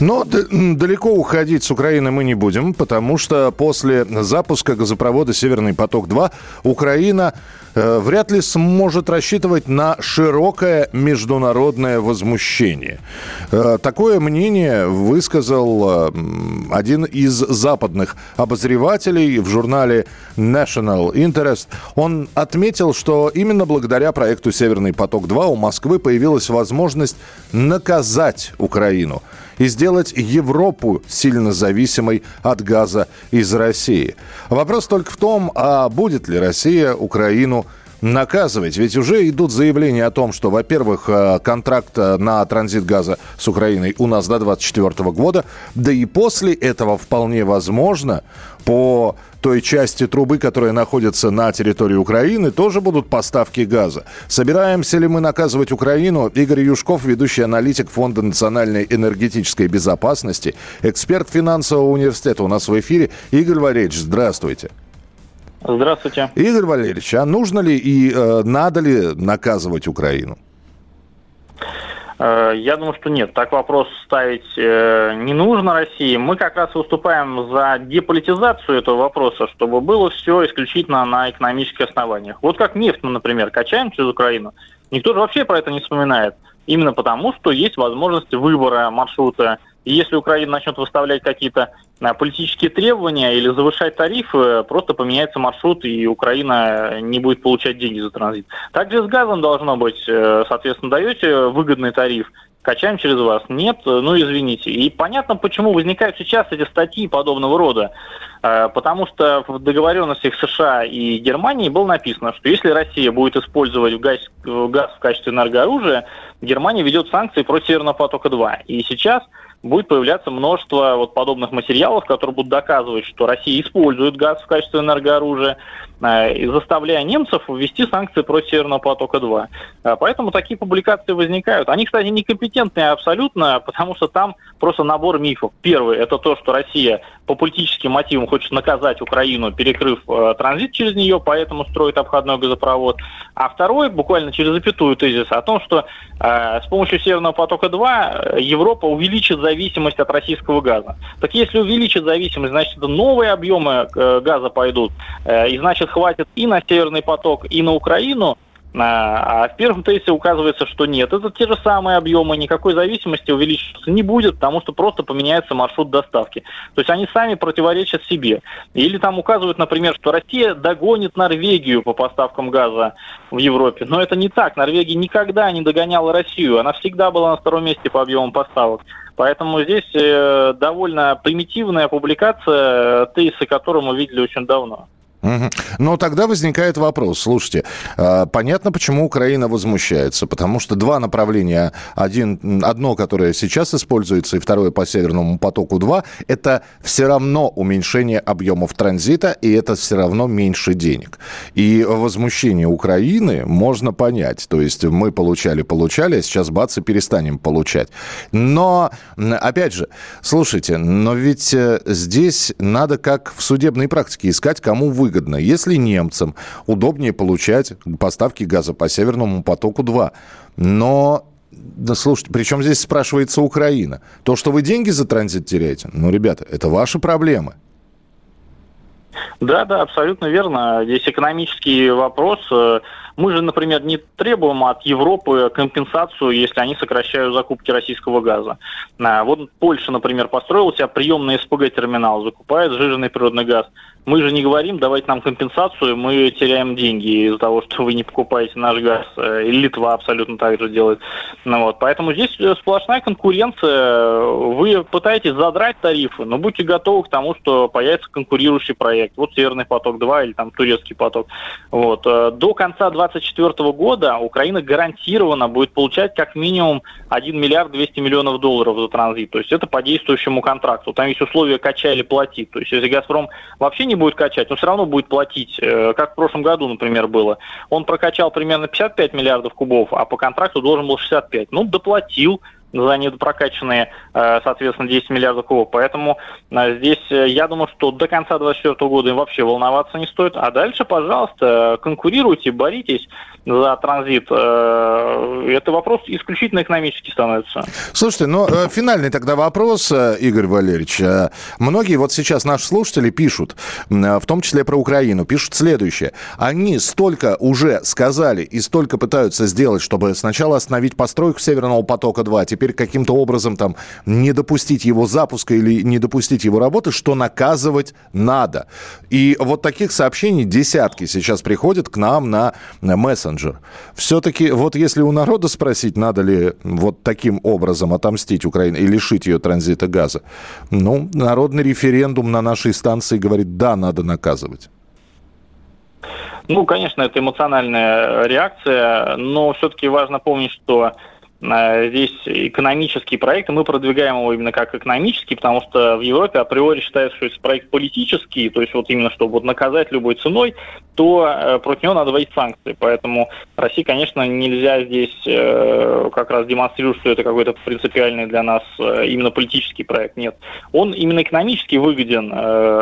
Но далеко уходить с Украины мы не будем, потому что после запуска газопровода «Северный поток-2» Украина э, вряд ли сможет рассчитывать на широкое международное возмущение. Э, такое мнение высказал э, один из западных обозревателей в журнале National Interest. Он отметил, что именно благодаря проекту «Северный поток-2» у Москвы появилась возможность наказать Украину – и сделать Европу сильно зависимой от газа из России. Вопрос только в том, а будет ли Россия Украину наказывать? Ведь уже идут заявления о том, что, во-первых, э, контракт э, на транзит газа с Украиной у нас до 2024 года, да и после этого вполне возможно по той части трубы, которая находится на территории Украины, тоже будут поставки газа. Собираемся ли мы наказывать Украину? Игорь Юшков, ведущий аналитик Фонда национальной энергетической безопасности, эксперт финансового университета у нас в эфире. Игорь Валерьевич, здравствуйте. Здравствуйте. Игорь Валерьевич, а нужно ли и э, надо ли наказывать Украину? Э, я думаю, что нет. Так вопрос ставить э, не нужно России. Мы как раз выступаем за деполитизацию этого вопроса, чтобы было все исключительно на экономических основаниях. Вот как нефть мы, например, качаем через Украину. Никто же вообще про это не вспоминает. Именно потому, что есть возможность выбора маршрута. И если Украина начнет выставлять какие-то политические требования или завышать тарифы, просто поменяется маршрут, и Украина не будет получать деньги за транзит. Также с газом должно быть, э, соответственно, даете выгодный тариф, качаем через вас. Нет, ну извините. И понятно, почему возникают сейчас эти статьи подобного рода. Э, потому что в договоренностях США и Германии было написано, что если Россия будет использовать газ, газ в качестве энергооружия, Германия ведет санкции против Северного потока-2. И сейчас будет появляться множество вот подобных материалов, которые будут доказывать, что Россия использует газ в качестве энергооружия, э, заставляя немцев ввести санкции против Северного потока-2. Э, поэтому такие публикации возникают. Они, кстати, некомпетентные абсолютно, потому что там просто набор мифов. Первый – это то, что Россия по политическим мотивам хочет наказать Украину, перекрыв э, транзит через нее, поэтому строит обходной газопровод. А второй, буквально через запятую тезис, о том, что э, с помощью Северного потока-2 э, Европа увеличит зависимость от российского газа. Так если увеличит зависимость, значит, новые объемы э, газа пойдут, э, и значит, хватит и на Северный поток, и на Украину, а, а в первом тесте указывается, что нет. Это те же самые объемы, никакой зависимости увеличиваться не будет, потому что просто поменяется маршрут доставки. То есть они сами противоречат себе. Или там указывают, например, что Россия догонит Норвегию по поставкам газа в Европе. Но это не так. Норвегия никогда не догоняла Россию. Она всегда была на втором месте по объемам поставок. Поэтому здесь э, довольно примитивная публикация, тезисы которую мы видели очень давно. Но тогда возникает вопрос. Слушайте, а, понятно, почему Украина возмущается. Потому что два направления. Один, одно, которое сейчас используется, и второе по Северному потоку-2, это все равно уменьшение объемов транзита, и это все равно меньше денег. И возмущение Украины можно понять. То есть мы получали, получали, а сейчас бац и перестанем получать. Но, опять же, слушайте, но ведь э, здесь надо как в судебной практике искать, кому вы выгодно. Если немцам удобнее получать поставки газа по Северному потоку-2, но да слушайте, причем здесь спрашивается Украина. То, что вы деньги за транзит теряете, ну, ребята, это ваши проблемы. Да, да, абсолютно верно. Здесь экономический вопрос. Мы же, например, не требуем от Европы компенсацию, если они сокращают закупки российского газа. А, вот Польша, например, построила себя приемный СПГ-терминал, закупает сжиженный природный газ. Мы же не говорим, давайте нам компенсацию, мы теряем деньги из-за того, что вы не покупаете наш газ. Э, и Литва абсолютно так же делает. Ну, вот. Поэтому здесь сплошная конкуренция. Вы пытаетесь задрать тарифы, но будьте готовы к тому, что появится конкурирующий проект. Вот Северный поток-2 или там турецкий поток. Вот. Э, до конца 2024 года Украина гарантированно будет получать как минимум 1 миллиард 200 миллионов долларов за транзит. То есть это по действующему контракту. Там есть условия качай или плати. То есть если «Газпром» вообще не будет качать, но все равно будет платить, э, как в прошлом году, например, было. Он прокачал примерно 55 миллиардов кубов, а по контракту должен был 65. Ну, доплатил, за недопрокачанные, э, соответственно, 10 миллиардов кубов. Поэтому э, здесь э, я думаю, что до конца 2024 года им вообще волноваться не стоит. А дальше, пожалуйста, конкурируйте, боритесь за транзит. Это вопрос исключительно экономический становится. Слушайте, ну, финальный тогда вопрос, Игорь Валерьевич. Многие вот сейчас наши слушатели пишут, в том числе про Украину, пишут следующее. Они столько уже сказали и столько пытаются сделать, чтобы сначала остановить постройку Северного потока-2, теперь каким-то образом там не допустить его запуска или не допустить его работы, что наказывать надо. И вот таких сообщений десятки сейчас приходят к нам на мессенджер. Все-таки вот если у народа спросить, надо ли вот таким образом отомстить Украине и лишить ее транзита газа, ну, народный референдум на нашей станции говорит, да, надо наказывать. Ну, конечно, это эмоциональная реакция, но все-таки важно помнить, что Э, здесь экономический проект, и мы продвигаем его именно как экономический, потому что в Европе априори считается, что если проект политический, то есть вот именно чтобы вот наказать любой ценой, то э, против него надо вводить санкции. Поэтому России, конечно, нельзя здесь э, как раз демонстрировать, что это какой-то принципиальный для нас именно политический проект. Нет. Он именно экономически выгоден.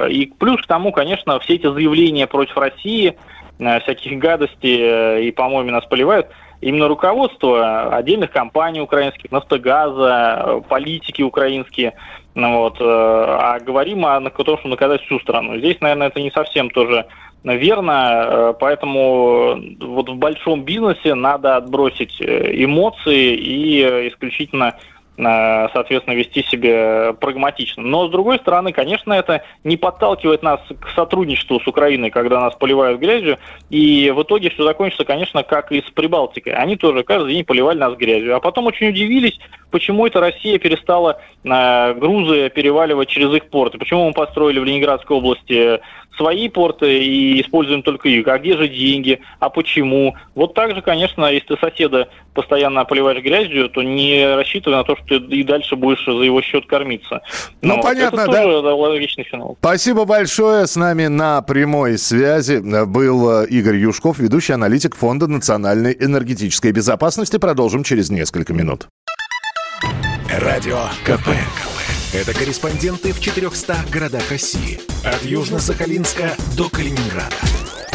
И плюс к тому, конечно, все эти заявления против России, всяких гадостей, и, по-моему, нас поливают – именно руководство отдельных компаний украинских, нафтогаза, политики украинские, ну, вот, э, а говорим о, том, что наказать всю страну. Здесь, наверное, это не совсем тоже верно, э, поэтому вот в большом бизнесе надо отбросить э, эмоции и исключительно соответственно, вести себя прагматично. Но, с другой стороны, конечно, это не подталкивает нас к сотрудничеству с Украиной, когда нас поливают грязью, и в итоге все закончится, конечно, как и с Прибалтикой. Они тоже каждый день поливали нас грязью. А потом очень удивились, почему это Россия перестала э, грузы переваливать через их порты, почему мы построили в Ленинградской области свои порты и используем только их. А где же деньги? А почему? Вот так же, конечно, если ты соседа постоянно поливаешь грязью, то не рассчитывай на то, что ты и дальше будешь за его счет кормиться. Ну, Но понятно, это тоже да? логичный финал. Спасибо большое. С нами на прямой связи был э, Игорь Юшков, ведущий аналитик Фонда национальной энергетической безопасности. Продолжим через несколько минут. Радио КП. Это корреспонденты в 400 городах России. От Южно-Сахалинска до Калининграда.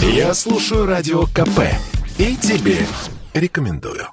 Я слушаю Радио КП и тебе рекомендую.